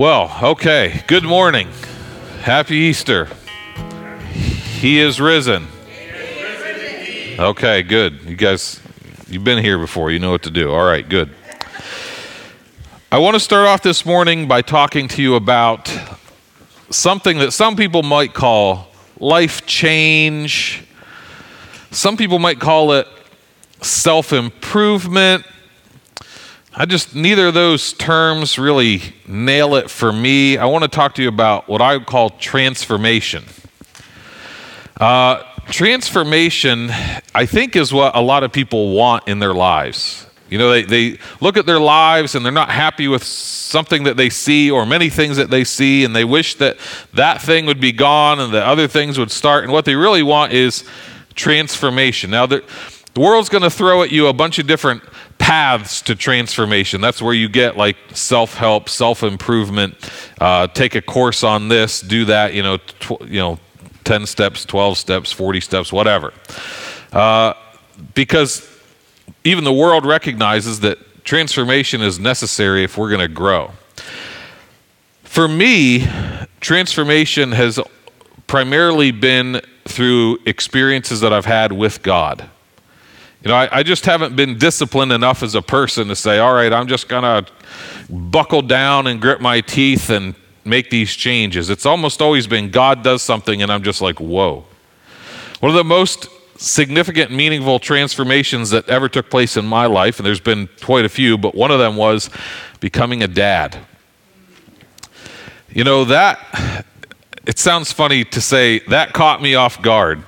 Well, okay. Good morning. Happy Easter. He is risen. Okay, good. You guys, you've been here before. You know what to do. All right, good. I want to start off this morning by talking to you about something that some people might call life change. Some people might call it self improvement. I just, neither of those terms really nail it for me. I want to talk to you about what I would call transformation. Uh, transformation, I think, is what a lot of people want in their lives. You know, they, they look at their lives and they're not happy with something that they see or many things that they see, and they wish that that thing would be gone and the other things would start. And what they really want is transformation. Now, the, the world's going to throw at you a bunch of different paths to transformation. That's where you get like self help, self improvement. Uh, take a course on this, do that. You know, tw- you know, ten steps, twelve steps, forty steps, whatever. Uh, because even the world recognizes that transformation is necessary if we're going to grow. For me, transformation has primarily been through experiences that I've had with God. You know, I, I, just haven't been disciplined enough as a person to say, all right, I'm just going to buckle down and grit my teeth and make these changes. It's almost always been God does something, and I'm just like, whoa. One of the most significant, meaningful transformations that ever took place in my life, and there's been quite a few, but one of them was becoming a dad. You know, that, it sounds funny to say, that caught me off guard.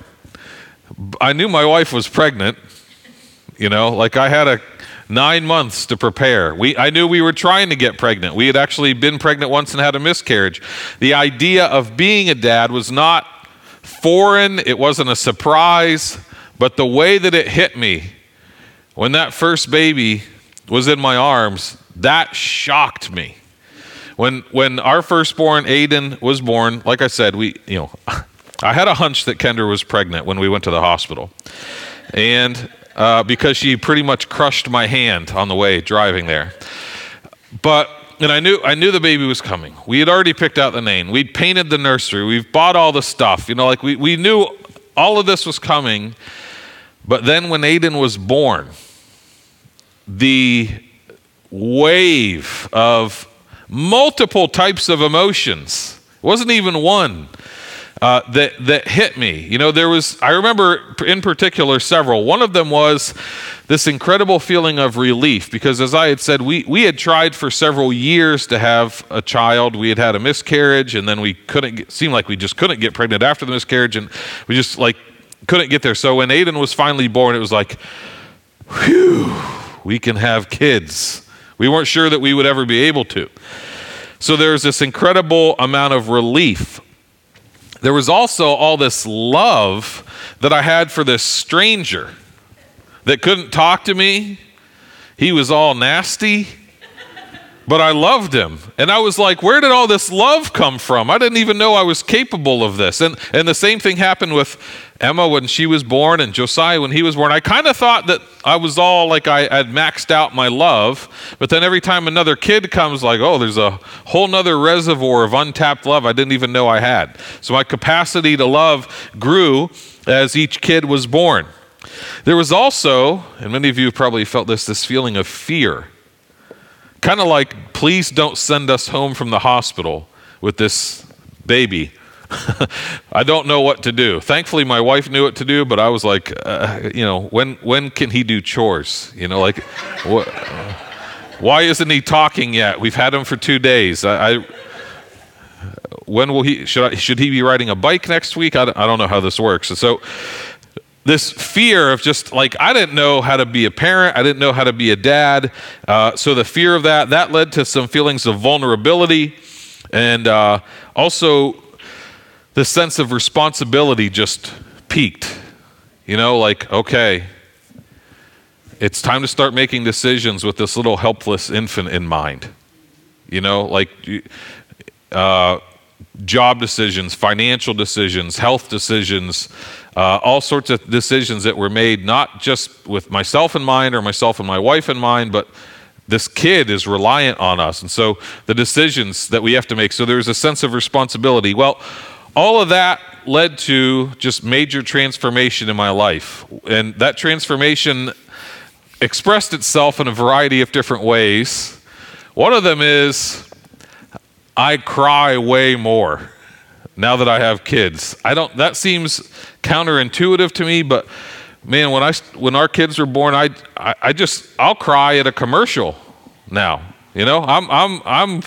I knew my wife was pregnant you know, like I had a nine months to prepare. We, I knew we were trying to get pregnant. We had actually been pregnant once and had a miscarriage. The idea of being a dad was not foreign, it wasn't a surprise, but the way that it hit me when that first baby was in my arms, that shocked me. When, when our firstborn, Aiden, was born, like I said, we, you know, I had a hunch that Kendra was pregnant when we went to the hospital. And uh, because she pretty much crushed my hand on the way driving there. But and I knew I knew the baby was coming. We had already picked out the name. We'd painted the nursery. We've bought all the stuff. You know, like we, we knew all of this was coming. But then when Aiden was born, the wave of multiple types of emotions wasn't even one uh, that that hit me. You know, there was I remember in particular several. One of them was this incredible feeling of relief because, as I had said, we we had tried for several years to have a child. We had had a miscarriage, and then we couldn't. Get, seemed like we just couldn't get pregnant after the miscarriage, and we just like couldn't get there. So when Aiden was finally born, it was like, whew, we can have kids. We weren't sure that we would ever be able to. So there's this incredible amount of relief there was also all this love that I had for this stranger that couldn't talk to me. He was all nasty, but I loved him. And I was like, where did all this love come from? I didn't even know I was capable of this. And, and the same thing happened with Emma when she was born and Josiah when he was born. I kind of thought that I was all like I had maxed out my love, but then every time another kid comes, like, oh, there's a whole nother reservoir of untapped love I didn't even know I had. So my capacity to love grew as each kid was born. There was also, and many of you have probably felt this, this feeling of fear. Kind of like, please don't send us home from the hospital with this baby I don't know what to do. Thankfully, my wife knew what to do, but I was like, uh, you know, when when can he do chores? You know, like, what, why isn't he talking yet? We've had him for two days. I, I when will he should I, should he be riding a bike next week? I don't, I don't know how this works. So this fear of just like I didn't know how to be a parent, I didn't know how to be a dad. Uh, so the fear of that that led to some feelings of vulnerability, and uh, also the sense of responsibility just peaked. You know, like, okay, it's time to start making decisions with this little helpless infant in mind. You know, like uh, job decisions, financial decisions, health decisions, uh, all sorts of decisions that were made not just with myself in mind or myself and my wife in mind, but this kid is reliant on us. And so the decisions that we have to make. So there's a sense of responsibility. Well, all of that led to just major transformation in my life. And that transformation expressed itself in a variety of different ways. One of them is I cry way more now that I have kids. I don't that seems counterintuitive to me, but man, when I when our kids were born, I, I, I just I'll cry at a commercial now. You know, I'm I'm I'm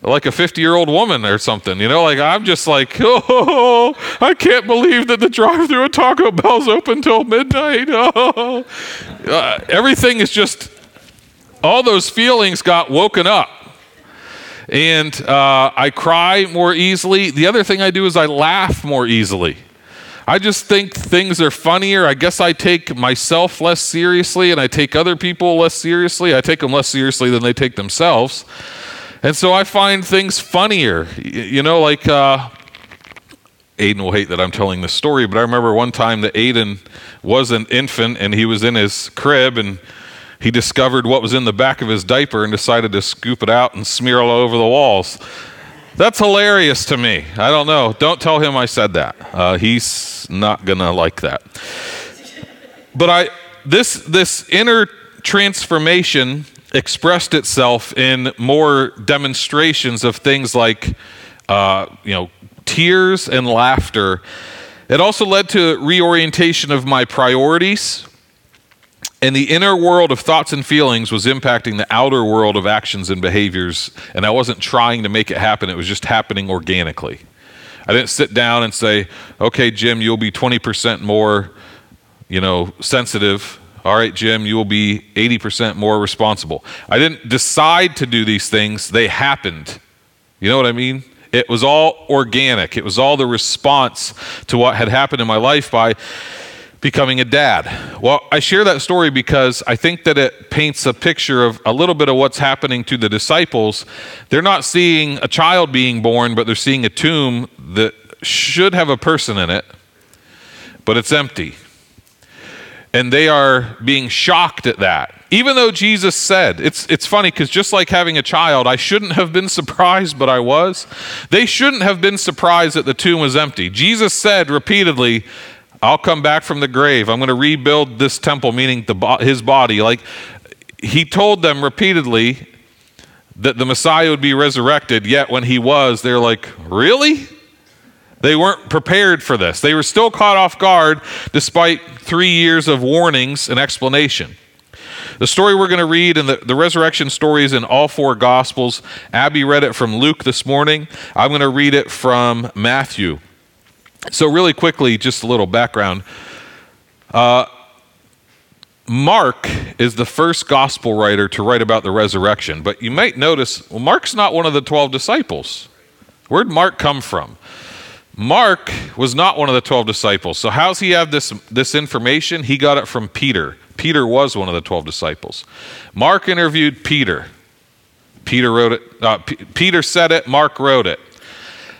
like a 50 year old woman or something. You know, like I'm just like, oh, I can't believe that the drive through at Taco Bell's open till midnight. Oh. Uh, everything is just, all those feelings got woken up. And uh, I cry more easily. The other thing I do is I laugh more easily. I just think things are funnier. I guess I take myself less seriously and I take other people less seriously. I take them less seriously than they take themselves. And so I find things funnier. You know, like uh, Aiden will hate that I'm telling this story, but I remember one time that Aiden was an infant and he was in his crib and he discovered what was in the back of his diaper and decided to scoop it out and smear all over the walls. That's hilarious to me. I don't know. Don't tell him I said that. Uh, he's not gonna like that. But I this this inner transformation expressed itself in more demonstrations of things like uh, you know tears and laughter. It also led to reorientation of my priorities and the inner world of thoughts and feelings was impacting the outer world of actions and behaviors. And I wasn't trying to make it happen, it was just happening organically. I didn't sit down and say, okay, Jim, you'll be 20% more, you know, sensitive. All right, Jim, you will be 80% more responsible. I didn't decide to do these things, they happened. You know what I mean? It was all organic. It was all the response to what had happened in my life by becoming a dad. Well, I share that story because I think that it paints a picture of a little bit of what's happening to the disciples. They're not seeing a child being born, but they're seeing a tomb that should have a person in it, but it's empty. And they are being shocked at that. Even though Jesus said, it's, it's funny because just like having a child, I shouldn't have been surprised, but I was. They shouldn't have been surprised that the tomb was empty. Jesus said repeatedly, I'll come back from the grave. I'm going to rebuild this temple, meaning the, his body. Like he told them repeatedly that the Messiah would be resurrected, yet when he was, they're like, Really? They weren't prepared for this. They were still caught off guard despite three years of warnings and explanation. The story we're going to read and the, the resurrection story is in all four Gospels. Abby read it from Luke this morning. I'm going to read it from Matthew. So, really quickly, just a little background. Uh, Mark is the first gospel writer to write about the resurrection, but you might notice, well, Mark's not one of the 12 disciples. Where'd Mark come from? Mark was not one of the 12 disciples. So, how's he have this, this information? He got it from Peter. Peter was one of the 12 disciples. Mark interviewed Peter. Peter wrote it. Uh, P- Peter said it. Mark wrote it.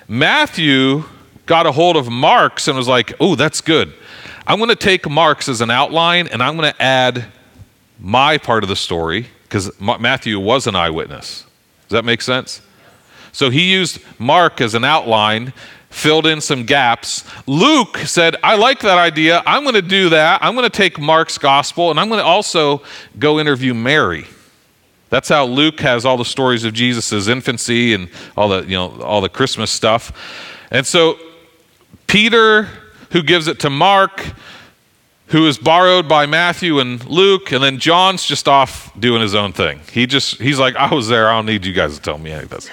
Matthew got a hold of Mark's and was like, oh, that's good. I'm going to take Mark's as an outline and I'm going to add my part of the story because Matthew was an eyewitness. Does that make sense? So he used Mark as an outline, filled in some gaps. Luke said, I like that idea. I'm going to do that. I'm going to take Mark's gospel and I'm going to also go interview Mary. That's how Luke has all the stories of Jesus' infancy and all the, you know, all the Christmas stuff. And so Peter, who gives it to Mark, who is borrowed by Matthew and Luke, and then John's just off doing his own thing. He just he's like, I was there. I don't need you guys to tell me any of this.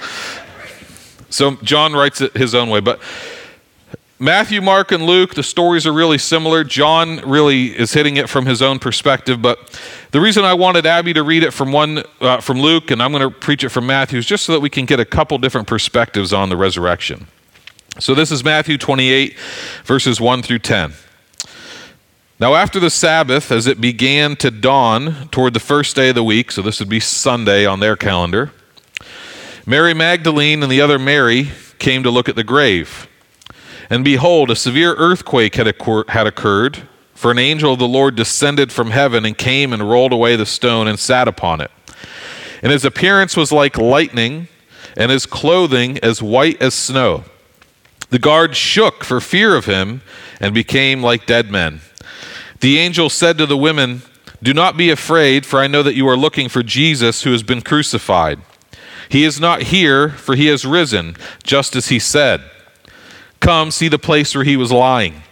So John writes it his own way, but Matthew, Mark, and Luke, the stories are really similar. John really is hitting it from his own perspective, but the reason I wanted Abby to read it from one uh, from Luke, and I'm going to preach it from Matthew, is just so that we can get a couple different perspectives on the resurrection. So this is Matthew 28, verses 1 through 10. Now, after the Sabbath, as it began to dawn toward the first day of the week, so this would be Sunday on their calendar, Mary Magdalene and the other Mary came to look at the grave. And behold, a severe earthquake had, occurred For an angel of the Lord descended from heaven and came and rolled away the stone and sat upon it. And his appearance was like lightning, and his clothing as white as snow. The guards shook for fear of him and became like dead men. The angel said to the women, Do not be afraid, for I know that you are looking for Jesus who has been crucified. He is not here, for he has risen, just as he said. Come, see the place where he was lying.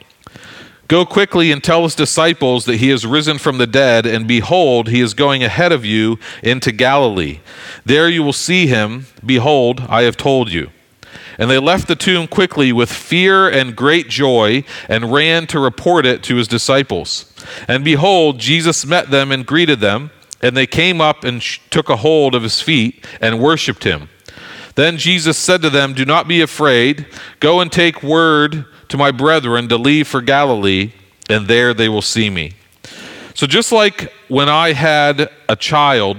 Go quickly and tell his disciples that he has risen from the dead, and behold, he is going ahead of you into Galilee. There you will see him. Behold, I have told you. And they left the tomb quickly with fear and great joy, and ran to report it to his disciples. And behold, Jesus met them and greeted them, and they came up and sh- took a hold of his feet and worshipped him. Then Jesus said to them, Do not be afraid. Go and take word to my brethren to leave for Galilee, and there they will see me. So, just like when I had a child,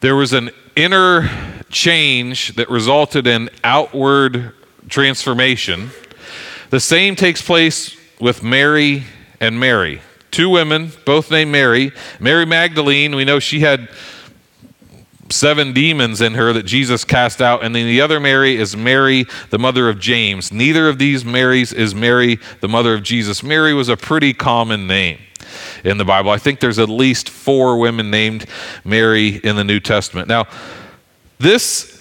there was an inner change that resulted in outward transformation. The same takes place with Mary and Mary. Two women, both named Mary. Mary Magdalene, we know she had seven demons in her that Jesus cast out. And then the other Mary is Mary, the mother of James. Neither of these Marys is Mary, the mother of Jesus. Mary was a pretty common name in the Bible. I think there's at least four women named Mary in the New Testament. Now, this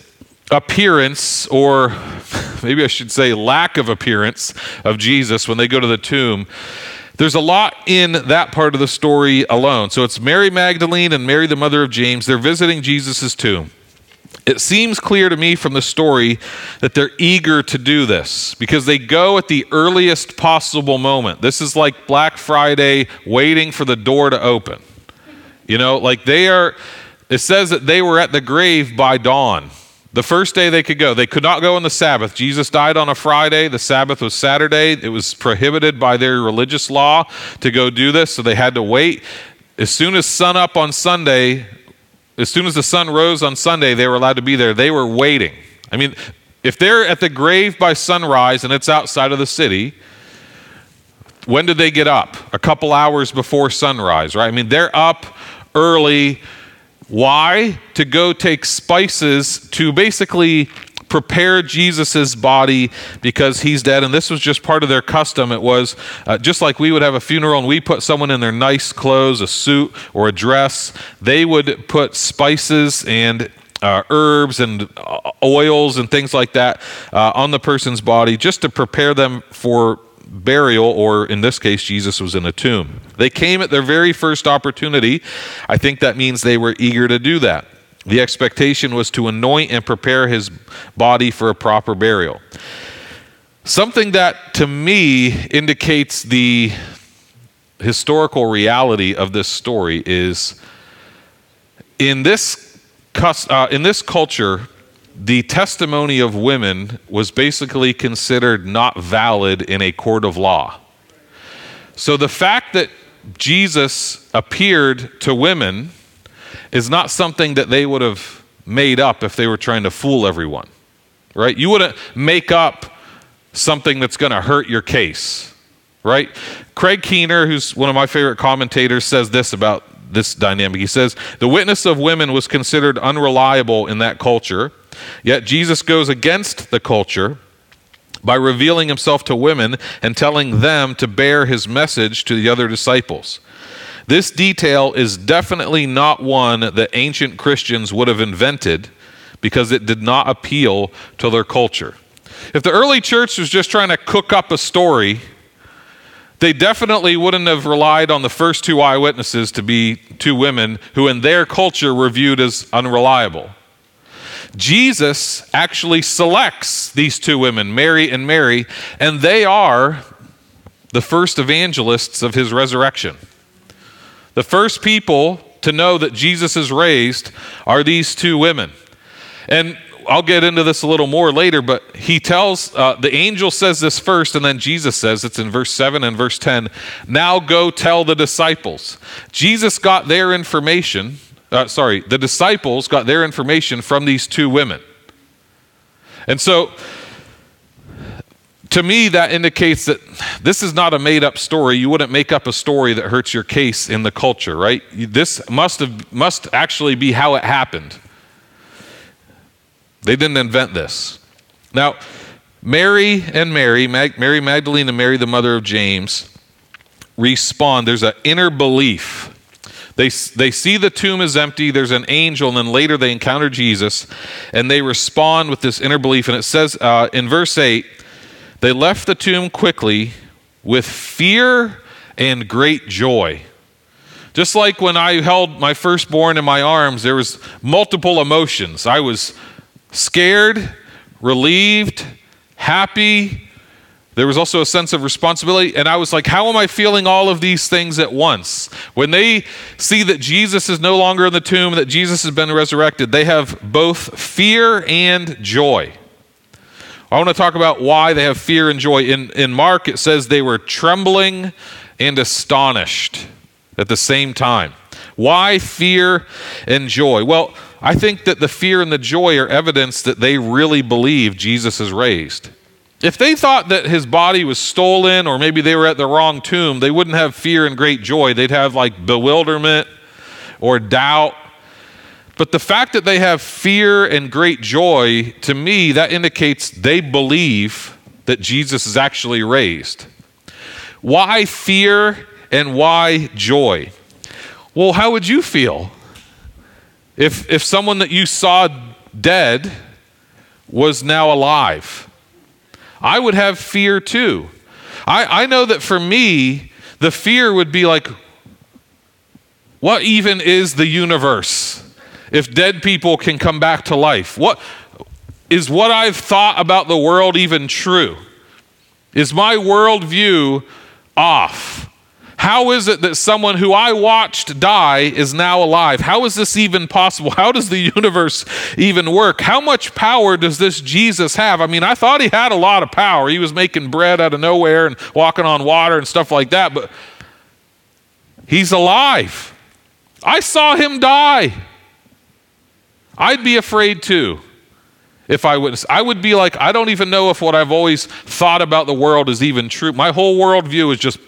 appearance, or maybe I should say lack of appearance, of Jesus when they go to the tomb there's a lot in that part of the story alone. So it's Mary Magdalene and Mary, the mother of James. They're visiting Jesus' tomb. It seems clear to me from the story that they're eager to do this because they go at the earliest possible moment. This is like Black Friday waiting for the door to open. You know, like they are, it says that they were at the grave by dawn. The first day they could go. They could not go on the Sabbath. Jesus died on a Friday. The Sabbath was Saturday. It was prohibited by their religious law to go do this, so they had to wait. As soon as sun up on Sunday, as soon as the sun rose on Sunday, they were allowed to be there. They were waiting. I mean, if they're at the grave by sunrise and it's outside of the city, when did they get up? A couple hours before sunrise, right? I mean, they're up early why? To go take spices to basically prepare Jesus' body because he's dead. And this was just part of their custom. It was uh, just like we would have a funeral and we put someone in their nice clothes, a suit or a dress, they would put spices and uh, herbs and uh, oils and things like that uh, on the person's body just to prepare them for burial, or in this case, Jesus was in a tomb. They came at their very first opportunity. I think that means they were eager to do that. The expectation was to anoint and prepare his body for a proper burial. Something that to me indicates the historical reality of this story is in this, uh, in this culture, the testimony of women was basically considered not valid in a court of law. So the fact that Jesus appeared to women is not something that they would have made up if they were trying to fool everyone, right? You wouldn't make up something that's going to hurt your case, right? Craig Keener, who's one of my favorite commentators, says this about this dynamic. He says, The witness of women was considered unreliable in that culture Yet Jesus goes against the culture by revealing himself to women and telling them to bear his message to the other disciples. This detail is definitely not one that ancient Christians would have invented because it did not appeal to their culture. If the early church was just trying to cook up a story, they definitely wouldn't have relied on the first two eyewitnesses to be two women who, in their culture, were viewed as unreliable. Jesus actually selects these two women, Mary and Mary, and they are the first evangelists of his resurrection. The first people to know that Jesus is raised are these two women. And I'll get into this a little more later, but he tells, uh, the angel says this first, and then Jesus says, it's in verse 7 and verse 10, now go tell the disciples. Jesus got their information uh, sorry, the disciples got their information from these two women. And so to me, that indicates that this is not a made up story. You wouldn't make up a story that hurts your case in the culture, right? This must, have, must actually be how it happened. They didn't invent this. Now, Mary and Mary, Mag- Mary Magdalene and Mary, the mother of James, respond. There's an inner belief. They, they see the tomb is empty, there's an angel, and then later they encounter Jesus, and they respond with this inner belief. And it says uh, in verse 8, they left the tomb quickly with fear and great joy. Just like when I held my firstborn in my arms, there was multiple emotions. I was scared, relieved, happy. There was also a sense of responsibility. And I was like, how am I feeling all of these things at once? When they see that Jesus is no longer in the tomb, that Jesus has been resurrected, they have both fear and joy. I want to talk about why they have fear and joy. In, in Mark, it says they were trembling and astonished at the same time. Why fear and joy? Well, I think that the fear and the joy are evidence that they really believe Jesus is raised. If they thought that his body was stolen or maybe they were at the wrong tomb, they wouldn't have fear and great joy. They'd have like bewilderment or doubt but the fact that they have fear and great joy, to me, that indicates they believe that Jesus is actually raised. Why fear and why joy? Well, how would you feel if, if someone that you saw dead was now alive? I would have fear too. I, I know that for me, the fear would be like, what even is the universe? if dead people can come back to life? What is what I've thought about the world even true? Is my worldview off? How is it that someone who I watched die is now alive? How is this even possible? How does the universe even work? How much power does this Jesus have? I mean, I thought he had a lot of power. He was making bread out of nowhere and walking on water and stuff like that, but he's alive. I saw him die. I'd be afraid too if I would. I would be like, I don't even know if what I've always thought about the world is even true. My whole worldview is just.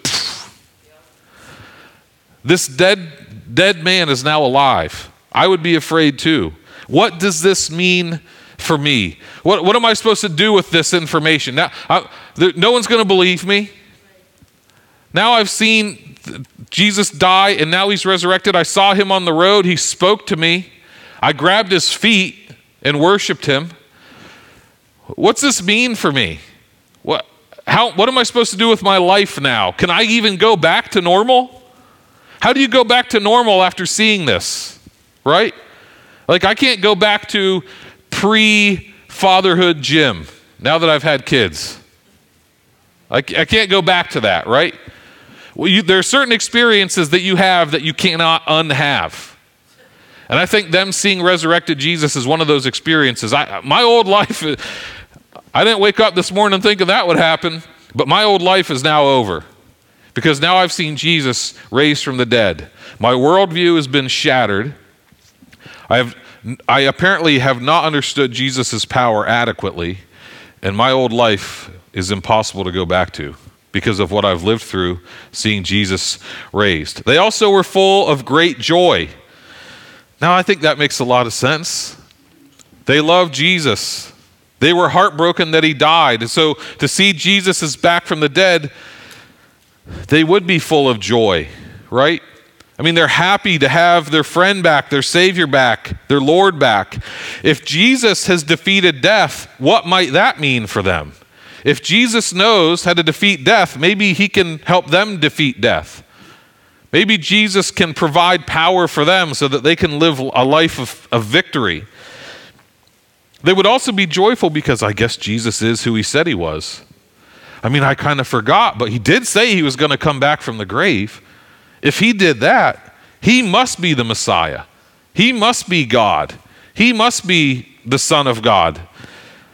This dead, dead man is now alive. I would be afraid too. What does this mean for me? What, what am I supposed to do with this information? Now, I, no one's going to believe me. Now I've seen Jesus die and now he's resurrected. I saw him on the road. He spoke to me. I grabbed his feet and worshiped him. What's this mean for me? What, how, what am I supposed to do with my life now? Can I even go back to normal? How do you go back to normal after seeing this? Right? Like, I can't go back to pre fatherhood Jim now that I've had kids. I, I can't go back to that, right? Well, you, there are certain experiences that you have that you cannot unhave. And I think them seeing resurrected Jesus is one of those experiences. I, my old life, I didn't wake up this morning thinking that would happen, but my old life is now over because now I've seen Jesus raised from the dead. My worldview has been shattered. I, have, I apparently have not understood Jesus' power adequately, and my old life is impossible to go back to because of what I've lived through seeing Jesus raised. They also were full of great joy. Now, I think that makes a lot of sense. They loved Jesus. They were heartbroken that he died. And so to see Jesus is back from the dead, they would be full of joy, right? I mean, they're happy to have their friend back, their Savior back, their Lord back. If Jesus has defeated death, what might that mean for them? If Jesus knows how to defeat death, maybe he can help them defeat death. Maybe Jesus can provide power for them so that they can live a life of, of victory. They would also be joyful because I guess Jesus is who he said he was. I mean, I kind of forgot, but he did say he was going to come back from the grave. If he did that, he must be the Messiah. He must be God. He must be the Son of God.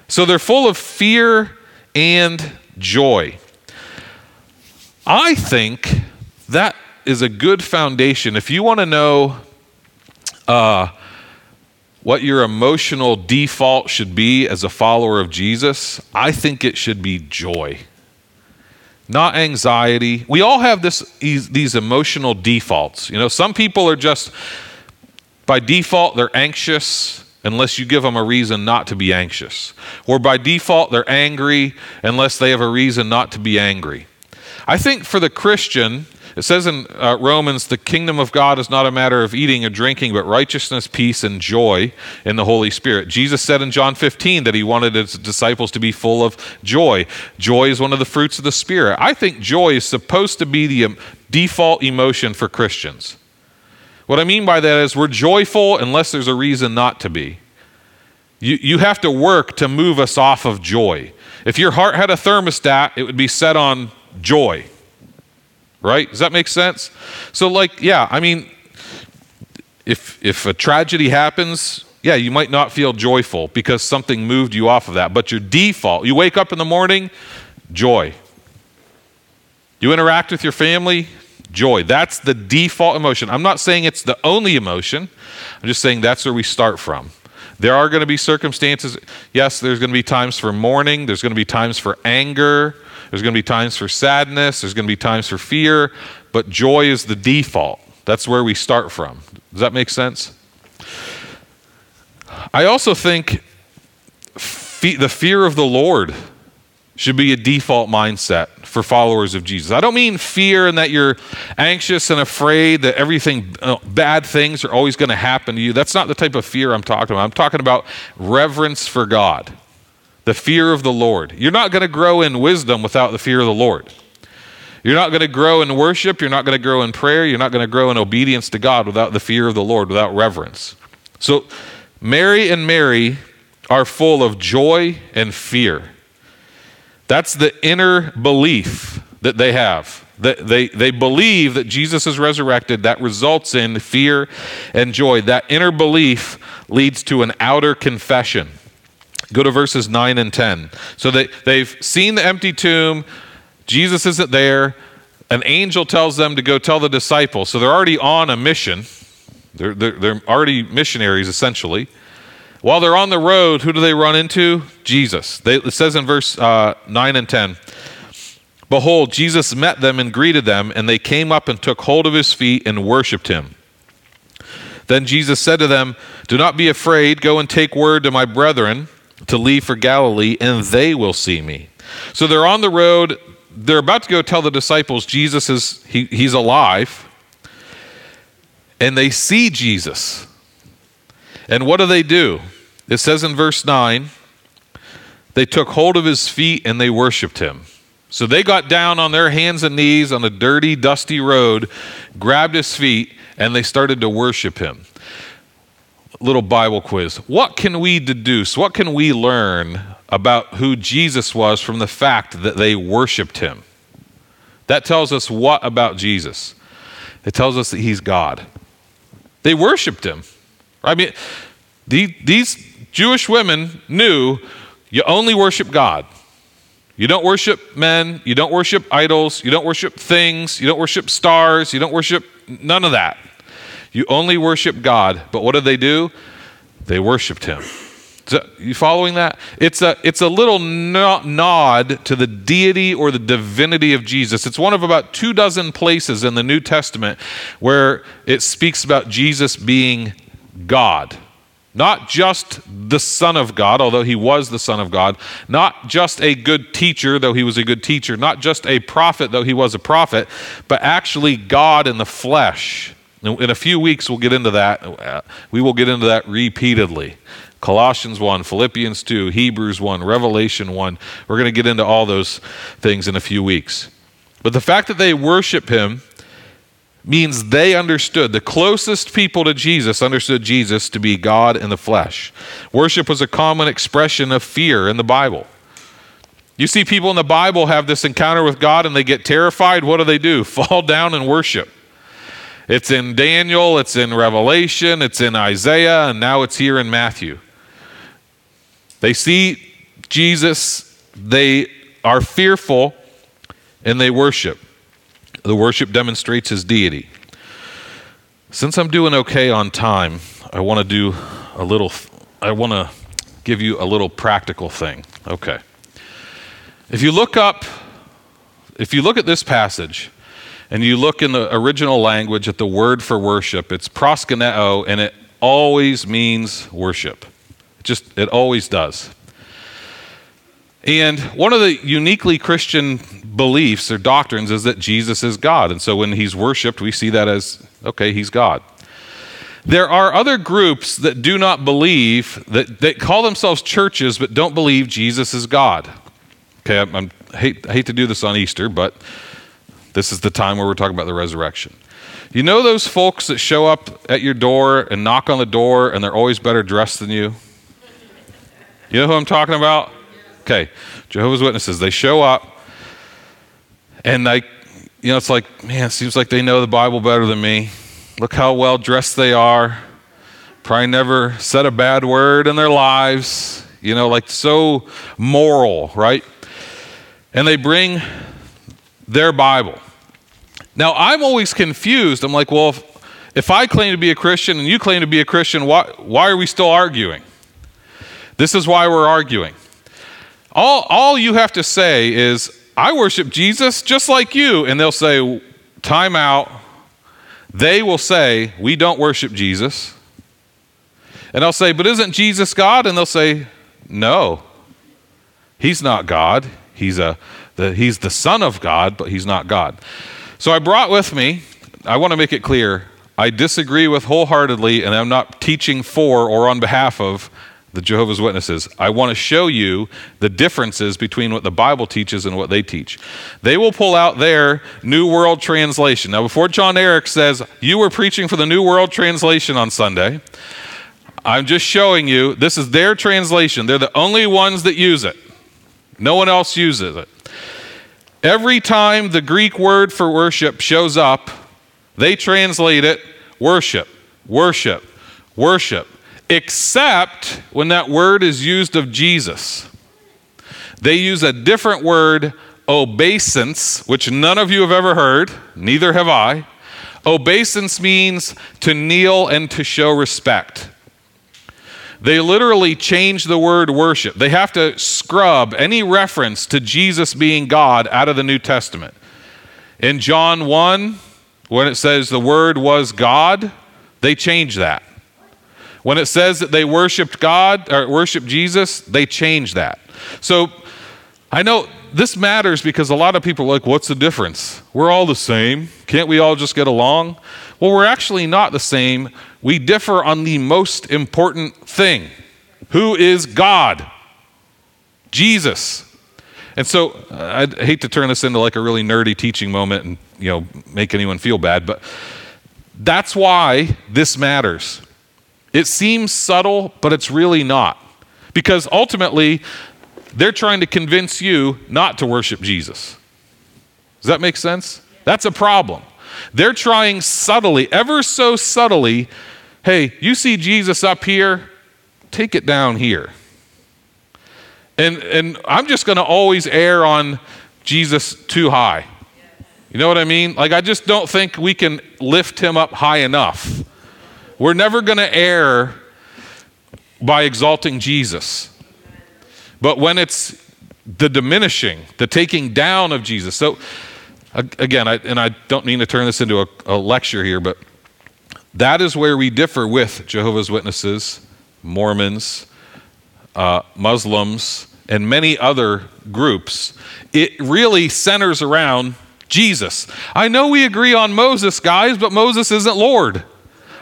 So they're full of fear and joy. I think that is a good foundation. If you want to know uh, what your emotional default should be as a follower of Jesus, I think it should be joy, not anxiety. We all have this, these emotional defaults. You know, some people are just, by default, they're anxious unless you give them a reason not to be anxious. Or by default, they're angry unless they have a reason not to be angry. I think for the Christian, it says in uh, Romans, the kingdom of God is not a matter of eating or drinking, but righteousness, peace, and joy in the Holy Spirit. Jesus said in John 15 that he wanted his disciples to be full of joy. Joy is one of the fruits of the Spirit. I think joy is supposed to be the um, default emotion for Christians. What I mean by that is we're joyful unless there's a reason not to be. You, you have to work to move us off of joy. If your heart had a thermostat, it would be set on joy. Right? Does that make sense? So, like, yeah, I mean, if if a tragedy happens, yeah, you might not feel joyful because something moved you off of that. But your default, you wake up in the morning, joy. You interact with your family, joy. That's the default emotion. I'm not saying it's the only emotion. I'm just saying that's where we start from. There are going to be circumstances. Yes, there's going to be times for mourning, there's going to be times for anger, there's going to be times for sadness, there's going to be times for fear, but joy is the default. That's where we start from. Does that make sense? I also think fe- the fear of the Lord should be a default mindset for followers of Jesus. I don't mean fear and that you're anxious and afraid that everything, uh, bad things are always going to happen to you. That's not the type of fear I'm talking about. I'm talking about reverence for God the fear of the Lord. You're not going to grow in wisdom without the fear of the Lord. You're not going to grow in worship. You're not going to grow in prayer. You're not going to grow in obedience to God without the fear of the Lord, without reverence. So, Mary and Mary are full of joy and fear. That's the inner belief that they have. That they, they believe that Jesus is resurrected. That results in fear and joy. That inner belief leads to an outer confession. Go to verses 9 and 10. So they, they've seen the empty tomb, Jesus isn't there. An angel tells them to go tell the disciples. So they're already on a mission. They're, they're, they're already missionaries, essentially. While they're on the road, who do they run into? Jesus. They, it says in verse uh, 9 and 10 Behold, Jesus met them and greeted them, and they came up and took hold of his feet and worshiped him. Then Jesus said to them, Do not be afraid. Go and take word to my brethren to leave for Galilee, and they will see me. So they're on the road. They're about to go tell the disciples Jesus is he, he's alive. And they see Jesus. And what do they do? It says in verse 9, they took hold of his feet and they worshiped him. So they got down on their hands and knees on a dirty, dusty road, grabbed his feet, and they started to worship him little Bible quiz. What can we deduce? What can we learn about who Jesus was from the fact that they worshiped him? That tells us what about Jesus? It tells us that he's God. They worshiped him. I mean, the, these Jewish women knew you only worship God. You don't worship men, you don't worship idols, you don't worship things, you don't worship stars, you don't worship none of that. You only worship God. But what did they do? They worshiped him. So, you following that? It's a, it's a little nod to the deity or the divinity of Jesus. It's one of about two dozen places in the New Testament where it speaks about Jesus being God. Not just the Son of God, although he was the Son of God. Not just a good teacher, though he was a good teacher. Not just a prophet, though he was a prophet. But actually God in the flesh. In a few weeks, we'll get into that. Uh, we will get into that repeatedly. Colossians 1, Philippians 2, Hebrews 1, Revelation 1. We're going to get into all those things in a few weeks. But the fact that they worship him means they understood, the closest people to Jesus understood Jesus to be God in the flesh. Worship was a common expression of fear in the Bible. You see people in the Bible have this encounter with God and they get terrified. What do they do? Fall down and worship. It's in Daniel, it's in Revelation, it's in Isaiah, and now it's here in Matthew. They see Jesus, they are fearful, and they worship. The worship demonstrates his deity. Since I'm doing okay on time, I want to do a little, I want to give you a little practical thing. Okay. If you look up, if you look at this passage and you look in the original language at the word for worship, it's proskuneo and it always means worship. It just, it always does. And one of the uniquely Christian beliefs or doctrines is that Jesus is God. And so when he's worshiped, we see that as, okay, he's God. There are other groups that do not believe, that, that call themselves churches, but don't believe Jesus is God. Okay, I'm, I'm, hate, I hate to do this on Easter, but this is the time where we're talking about the resurrection. You know those folks that show up at your door and knock on the door and they're always better dressed than you? You know who I'm talking about? Okay, Jehovah's Witnesses, they show up and they, you know, it's like, man, it seems like they know the Bible better than me. Look how well dressed they are. Probably never said a bad word in their lives. You know, like so moral, right? And they bring their Bible. Now, I'm always confused. I'm like, well, if, if I claim to be a Christian and you claim to be a Christian, why, why are we still arguing? This is why we're arguing. All, all you have to say is, I worship Jesus just like you. And they'll say, time out. They will say, We don't worship Jesus. And I'll say, But isn't Jesus God? And they'll say, No. He's not God. He's, a, the, he's the Son of God, but he's not God. So I brought with me, I want to make it clear, I disagree with wholeheartedly, and I'm not teaching for or on behalf of the Jehovah's Witnesses. I want to show you the differences between what the Bible teaches and what they teach. They will pull out their New World Translation. Now, before John Eric says, You were preaching for the New World Translation on Sunday, I'm just showing you this is their translation. They're the only ones that use it, no one else uses it. Every time the Greek word for worship shows up, they translate it worship, worship, worship except when that word is used of Jesus. They use a different word, obeisance, which none of you have ever heard, neither have I. Obeisance means to kneel and to show respect. They literally change the word worship. They have to scrub any reference to Jesus being God out of the New Testament. In John 1, when it says the word was God, they change that. When it says that they worshiped God or worshiped Jesus, they change that. So I know this matters because a lot of people are like, what's the difference? We're all the same. Can't we all just get along? Well, we're actually not the same. We differ on the most important thing who is God? Jesus. And so uh, I'd hate to turn this into like a really nerdy teaching moment and you know make anyone feel bad, but that's why this matters. It seems subtle, but it's really not. Because ultimately, they're trying to convince you not to worship Jesus. Does that make sense? That's a problem. They're trying subtly, ever so subtly, hey, you see Jesus up here, take it down here. And, and I'm just going to always err on Jesus too high. You know what I mean? Like, I just don't think we can lift him up high enough. We're never going to err by exalting Jesus. But when it's the diminishing, the taking down of Jesus. So, again, I, and I don't mean to turn this into a, a lecture here, but that is where we differ with Jehovah's Witnesses, Mormons, uh, Muslims, and many other groups. It really centers around Jesus. I know we agree on Moses, guys, but Moses isn't Lord.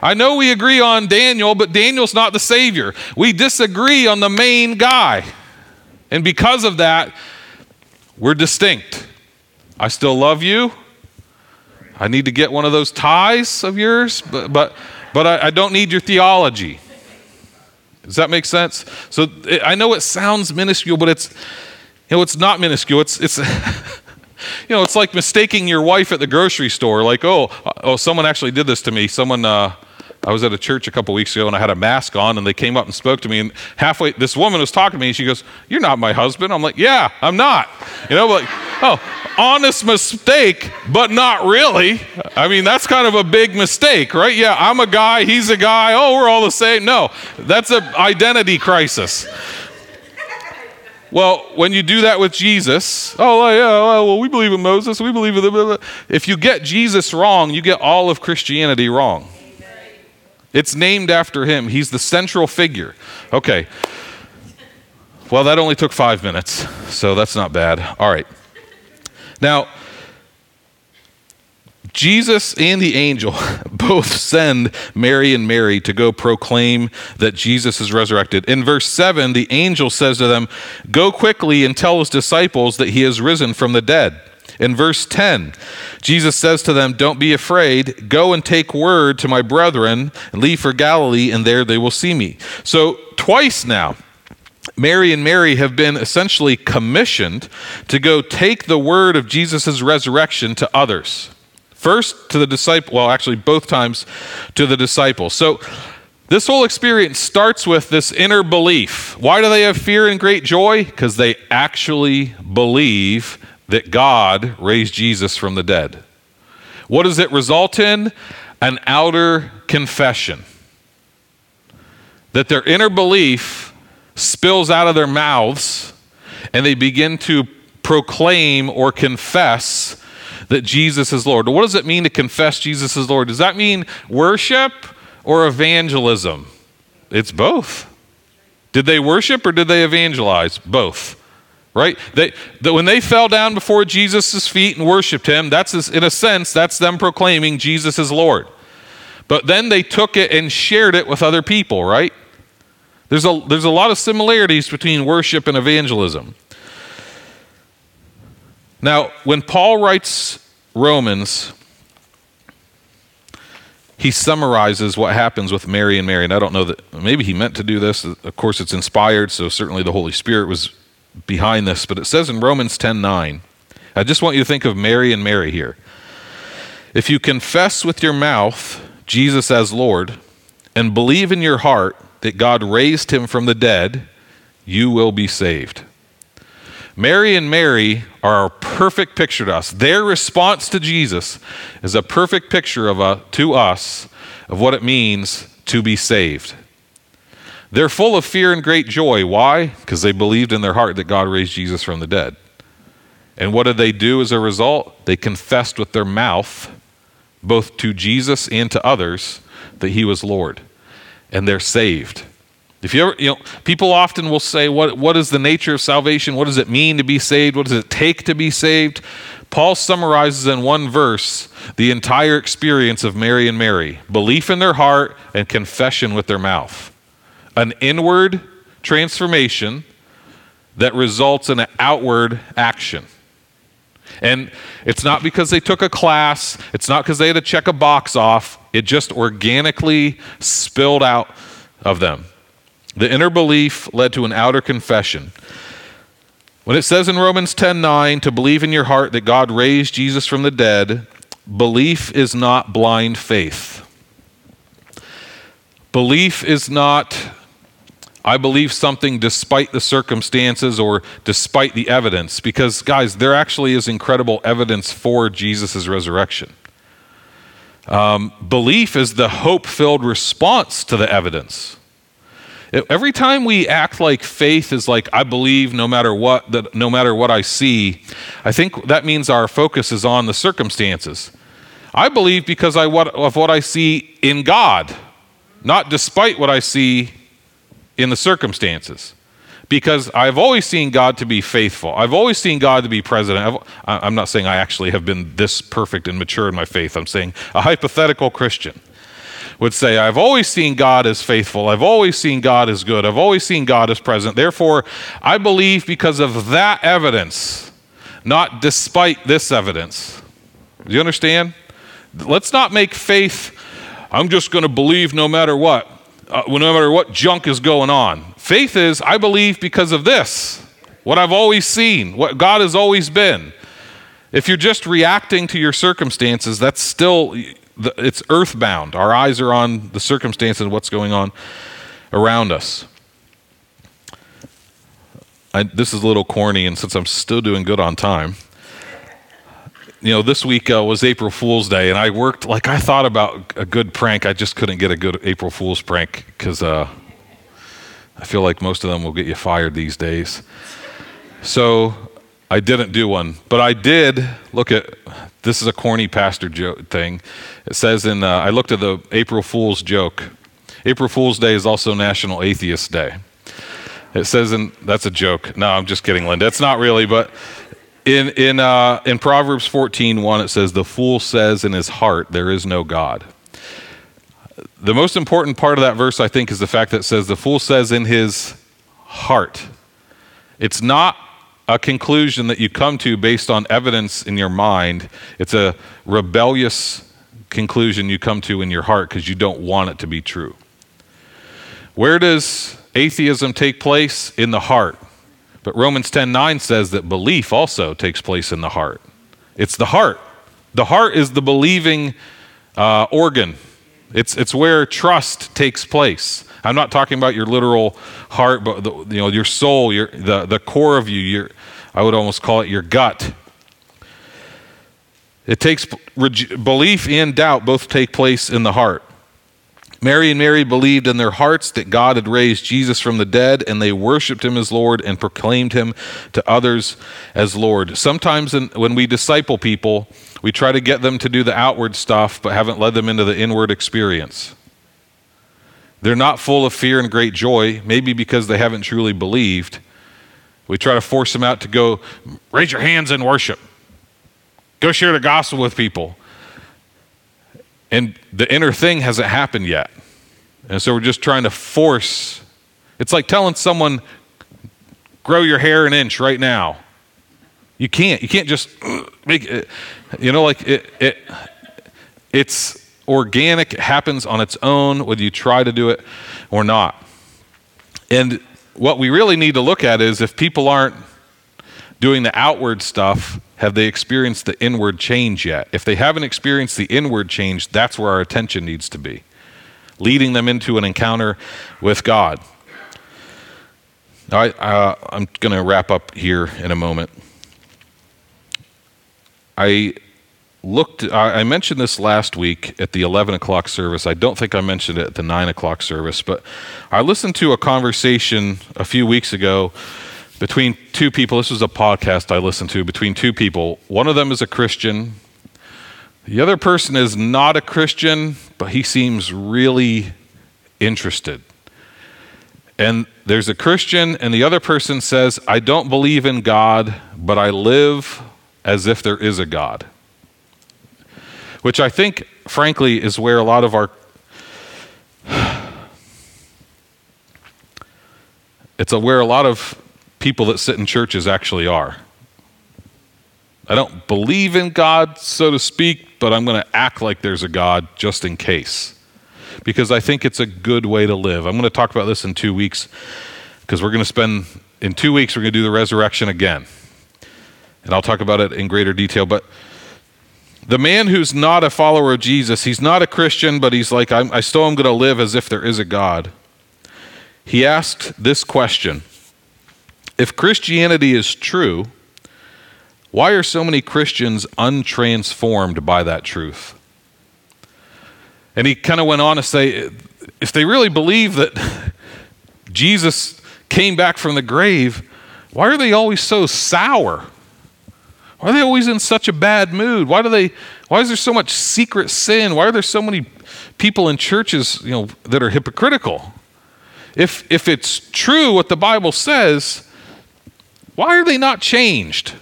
I know we agree on Daniel, but Daniel's not the Savior. We disagree on the main guy. And because of that, we're distinct. I still love you. I need to get one of those ties of yours, but, but, but I, I don't need your theology. Does that make sense? So it, I know it sounds minuscule, but it's, you know, it's not minuscule. It's, it's, you know, it's like mistaking your wife at the grocery store. Like, oh, oh, someone actually did this to me. Someone, uh, I was at a church a couple weeks ago and I had a mask on and they came up and spoke to me and halfway this woman was talking to me and she goes, "You're not my husband." I'm like, "Yeah, I'm not." You know, like, "Oh, honest mistake, but not really. I mean, that's kind of a big mistake, right? Yeah, I'm a guy, he's a guy, oh, we're all the same. No, that's an identity crisis. Well, when you do that with Jesus, oh, yeah, well, we believe in Moses, we believe in the. If you get Jesus wrong, you get all of Christianity wrong. It's named after him, he's the central figure. Okay. Well, that only took five minutes, so that's not bad. All right. Now, Jesus and the angel both send Mary and Mary to go proclaim that Jesus is resurrected. In verse 7, the angel says to them, Go quickly and tell his disciples that he has risen from the dead. In verse 10, Jesus says to them, Don't be afraid. Go and take word to my brethren and leave for Galilee, and there they will see me. So, twice now, Mary and Mary have been essentially commissioned to go take the word of Jesus' resurrection to others. First to the disciple, well, actually, both times to the disciples. So, this whole experience starts with this inner belief. Why do they have fear and great joy? Because they actually believe that God raised Jesus from the dead. What does it result in? An outer confession. That their inner belief spills out of their mouths and they begin to proclaim or confess that Jesus is Lord. What does it mean to confess Jesus is Lord? Does that mean worship or evangelism? It's both. Did they worship or did they evangelize? Both right? They, that when they fell down before Jesus' feet and worshiped him, that's in a sense, that's them proclaiming Jesus is Lord. But then they took it and shared it with other people, right? There's a, there's a lot of similarities between worship and evangelism. Now, when Paul writes Romans, he summarizes what happens with Mary and Mary. And I don't know that maybe he meant to do this. Of course, it's inspired, so certainly the Holy Spirit was behind this, but it says in Romans 10:9. I just want you to think of Mary and Mary here. If you confess with your mouth Jesus as Lord and believe in your heart that God raised him from the dead, you will be saved. Mary and Mary are a perfect picture to us. Their response to Jesus is a perfect picture of a, to us of what it means to be saved. They're full of fear and great joy. Why? Because they believed in their heart that God raised Jesus from the dead. And what did they do as a result? They confessed with their mouth, both to Jesus and to others, that he was Lord. And they're saved. If you ever, you know, people often will say, what, what is the nature of salvation? What does it mean to be saved? What does it take to be saved? Paul summarizes in one verse the entire experience of Mary and Mary belief in their heart and confession with their mouth an inward transformation that results in an outward action. And it's not because they took a class, it's not because they had to check a box off, it just organically spilled out of them. The inner belief led to an outer confession. When it says in Romans 10:9 to believe in your heart that God raised Jesus from the dead, belief is not blind faith. Belief is not I believe something despite the circumstances or despite the evidence. Because, guys, there actually is incredible evidence for Jesus' resurrection. Um, belief is the hope filled response to the evidence. Every time we act like faith is like I believe no matter what that no matter what I see, I think that means our focus is on the circumstances. I believe because I what, of what I see in God, not despite what I see in the circumstances because I've always seen God to be faithful. I've always seen God to be present. i am not saying I actually have been this perfect and mature in my faith. I'm saying a hypothetical Christian would say, I've always seen God as faithful. I've always seen God as good. I've always seen God as present. Therefore, I believe because of that evidence, not despite this evidence. Do you understand? Let's not make faith, I'm just going to believe no matter what uh, no matter what junk is going on. Faith is, I believe because of this, what I've always seen, what God has always been. If you're just reacting to your circumstances, that's still, it's earthbound. Our eyes are on the circumstances and what's going on around us. I, this is a little corny, and since I'm still doing good on time, you know, this week uh, was April Fool's Day, and I worked like I thought about a good prank. I just couldn't get a good April Fool's prank because uh, I feel like most of them will get you fired these days. So I didn't do one, but I did look at this is a corny pastor joke thing. It says in uh, I looked at the April Fool's joke. April Fool's Day is also National Atheist Day. It says in that's a joke. No, I'm just kidding, Linda. It's not really, but in in uh, in Proverbs 14:1 it says the fool says in his heart there is no God. The most important part of that verse I think is the fact that it says the fool says in his heart. It's not a conclusion that you come to based on evidence in your mind. It's a rebellious conclusion you come to in your heart because you don't want it to be true. Where does atheism take place? In the heart. But Romans 10:9 says that belief also takes place in the heart. It's the heart. The heart is the believing uh, organ. It's it's where trust takes place. I'm not talking about your literal heart, but the, you know your soul, your the the core of you. Your I would almost call it your gut. It takes belief and doubt both take place in the heart. Mary and Mary believed in their hearts that God had raised Jesus from the dead, and they worshiped him as Lord and proclaimed him to others as Lord. Sometimes in, when we disciple people, we try to get them to do the outward stuff, but haven't led them into the inward experience. They're not full of fear and great joy, maybe because they haven't truly believed. We try to force them out to go raise your hands in worship, go share the gospel with people. And the inner thing hasn't happened yet. And so we're just trying to force. It's like telling someone, grow your hair an inch right now. You can't. You can't just make it, you know, like it, it it's organic, it happens on its own, whether you try to do it or not. And what we really need to look at is if people aren't doing the outward stuff, have they experienced the inward change yet? If they haven't experienced the inward change, that's where our attention needs to be, leading them into an encounter with God. I, uh, I'm going to wrap up here in a moment. I looked, I mentioned this last week at the 11 o'clock service. I don't think I mentioned it at the 9 o'clock service, but I listened to a conversation a few weeks ago between two people. This was a podcast I listened to between two people. One of them is a Christian, the other person is not a Christian, but he seems really interested. And there's a Christian, and the other person says, I don't believe in God, but I live as if there is a God. Which I think, frankly, is where a lot of our it's a, where a lot of people that sit in churches actually are. I don't believe in God, so to speak, but I'm going to act like there's a God just in case. Because I think it's a good way to live. I'm going to talk about this in two weeks because we're going to spend, in two weeks, we're going to do the resurrection again. And I'll talk about it in greater detail. But the man who's not a follower of Jesus, he's not a Christian, but he's like, i still am going to live as if there is a God. He asked this question if Christianity is true, why are so many Christians untransformed by that truth? And he kind of went on to say if they really believe that Jesus came back from the grave, why are they always so sour? Why are they always in such a bad mood? Why do they why is there so much secret sin? Why are there so many people in churches, you know, that are hypocritical? If if it's true what the Bible says, why are they not changed?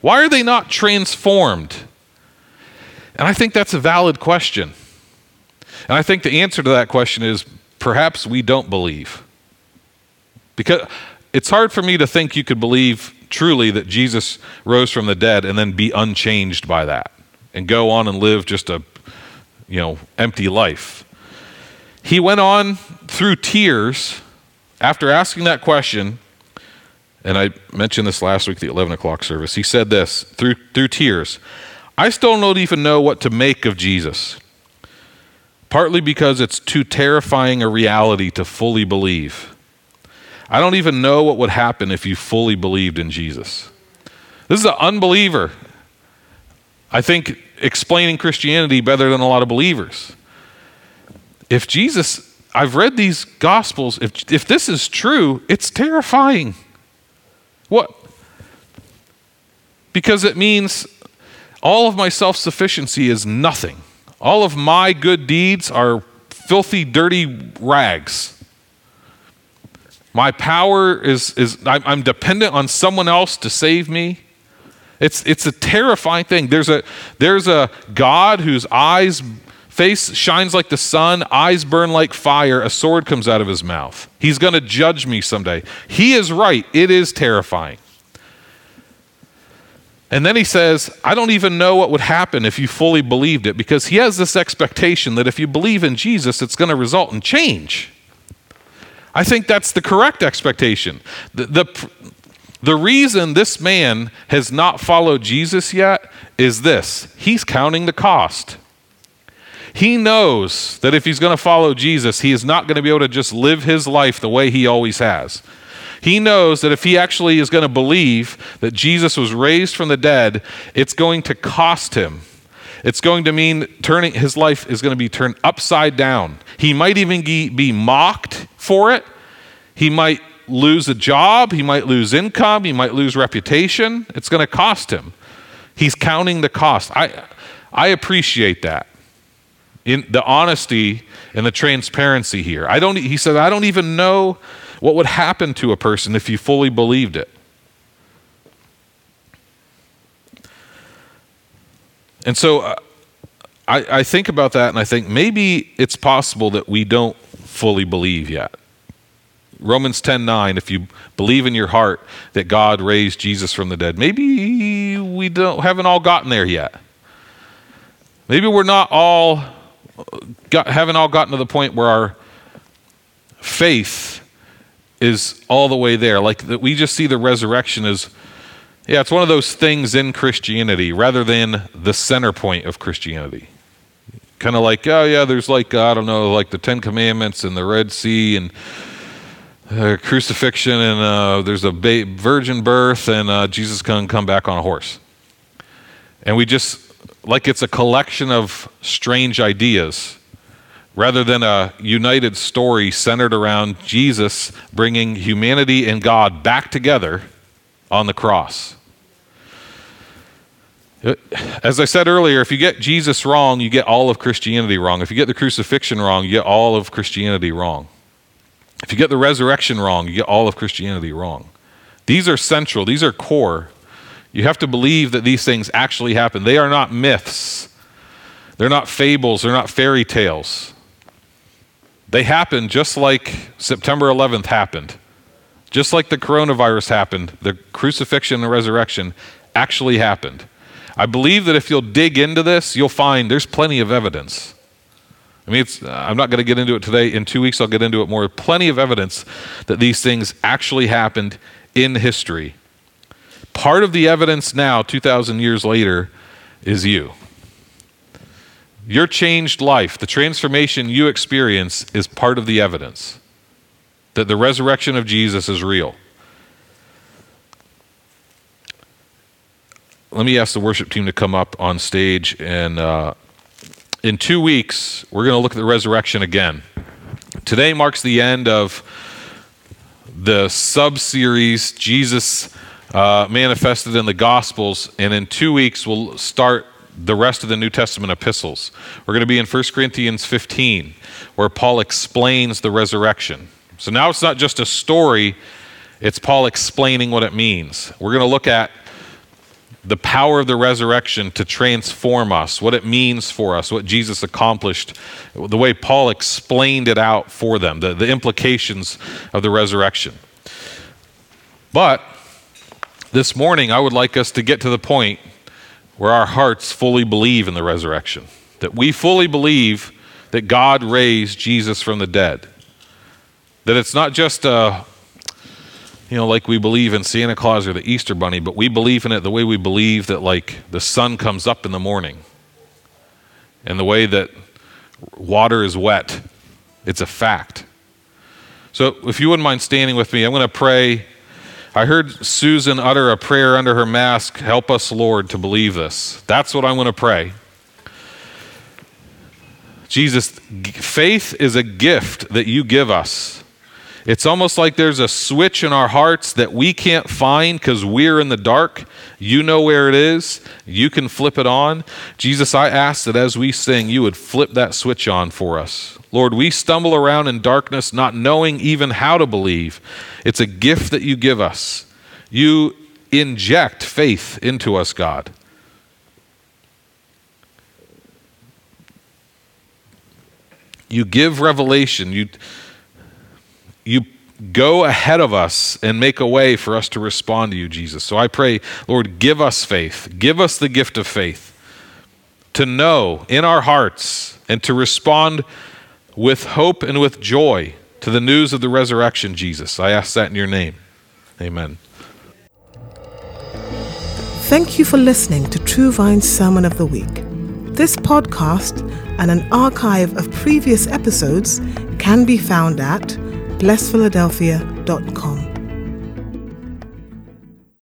Why are they not transformed? And I think that's a valid question. And I think the answer to that question is perhaps we don't believe. Because it's hard for me to think you could believe truly that Jesus rose from the dead and then be unchanged by that and go on and live just a you know empty life. He went on through tears after asking that question and I mentioned this last week, the 11 o'clock service. He said this through, through tears I still don't even know what to make of Jesus, partly because it's too terrifying a reality to fully believe. I don't even know what would happen if you fully believed in Jesus. This is an unbeliever. I think explaining Christianity better than a lot of believers. If Jesus, I've read these gospels, if, if this is true, it's terrifying. What? Because it means all of my self sufficiency is nothing. All of my good deeds are filthy, dirty rags. My power is, is I'm dependent on someone else to save me. It's, it's a terrifying thing. There's a, there's a God whose eyes, face shines like the sun, eyes burn like fire, a sword comes out of his mouth. He's going to judge me someday. He is right. It is terrifying. And then he says, I don't even know what would happen if you fully believed it, because he has this expectation that if you believe in Jesus, it's going to result in change. I think that's the correct expectation. The, the, the reason this man has not followed Jesus yet is this he's counting the cost. He knows that if he's going to follow Jesus, he is not going to be able to just live his life the way he always has. He knows that if he actually is going to believe that Jesus was raised from the dead, it's going to cost him. It's going to mean turning his life is going to be turned upside down. He might even be mocked for it. He might lose a job, he might lose income, he might lose reputation. It's going to cost him. He's counting the cost. I I appreciate that. In the honesty and the transparency here. I don't he said I don't even know what would happen to a person if you fully believed it. And so uh, I, I think about that and I think maybe it's possible that we don't fully believe yet. Romans 10:9 if you believe in your heart that God raised Jesus from the dead. Maybe we don't haven't all gotten there yet. Maybe we're not all got, haven't all gotten to the point where our faith is all the way there. Like that we just see the resurrection as yeah, it's one of those things in Christianity rather than the center point of Christianity. Kind of like, oh yeah, there's like I don't know, like the 10 commandments and the Red Sea and uh, crucifixion and uh, there's a ba- virgin birth and uh, Jesus can come back on a horse. And we just, like it's a collection of strange ideas rather than a united story centered around Jesus bringing humanity and God back together on the cross. As I said earlier, if you get Jesus wrong, you get all of Christianity wrong. If you get the crucifixion wrong, you get all of Christianity wrong. If you get the resurrection wrong, you get all of Christianity wrong. These are central, these are core. You have to believe that these things actually happen. They are not myths, they're not fables, they're not fairy tales. They happen just like September 11th happened. Just like the coronavirus happened, the crucifixion and resurrection actually happened. I believe that if you'll dig into this, you'll find there's plenty of evidence. I mean, uh, I'm not going to get into it today. In two weeks, I'll get into it more. Plenty of evidence that these things actually happened in history. Part of the evidence now, 2,000 years later, is you. Your changed life, the transformation you experience, is part of the evidence that the resurrection of Jesus is real. Let me ask the worship team to come up on stage and. Uh, in two weeks, we're going to look at the resurrection again. Today marks the end of the sub series Jesus uh, manifested in the Gospels, and in two weeks, we'll start the rest of the New Testament epistles. We're going to be in 1 Corinthians 15, where Paul explains the resurrection. So now it's not just a story, it's Paul explaining what it means. We're going to look at the power of the resurrection to transform us, what it means for us, what Jesus accomplished, the way Paul explained it out for them, the, the implications of the resurrection. But this morning, I would like us to get to the point where our hearts fully believe in the resurrection, that we fully believe that God raised Jesus from the dead, that it's not just a you know, like we believe in Santa Claus or the Easter Bunny, but we believe in it the way we believe that, like, the sun comes up in the morning and the way that water is wet. It's a fact. So, if you wouldn't mind standing with me, I'm going to pray. I heard Susan utter a prayer under her mask Help us, Lord, to believe this. That's what I'm going to pray. Jesus, faith is a gift that you give us. It's almost like there's a switch in our hearts that we can't find because we're in the dark. You know where it is. You can flip it on. Jesus, I ask that as we sing, you would flip that switch on for us. Lord, we stumble around in darkness not knowing even how to believe. It's a gift that you give us. You inject faith into us, God. You give revelation. You you go ahead of us and make a way for us to respond to you, Jesus. So I pray, Lord, give us faith. Give us the gift of faith to know in our hearts and to respond with hope and with joy to the news of the resurrection, Jesus. I ask that in your name. Amen. Thank you for listening to True Vine's Sermon of the Week. This podcast and an archive of previous episodes can be found at blessphiladelphia.com.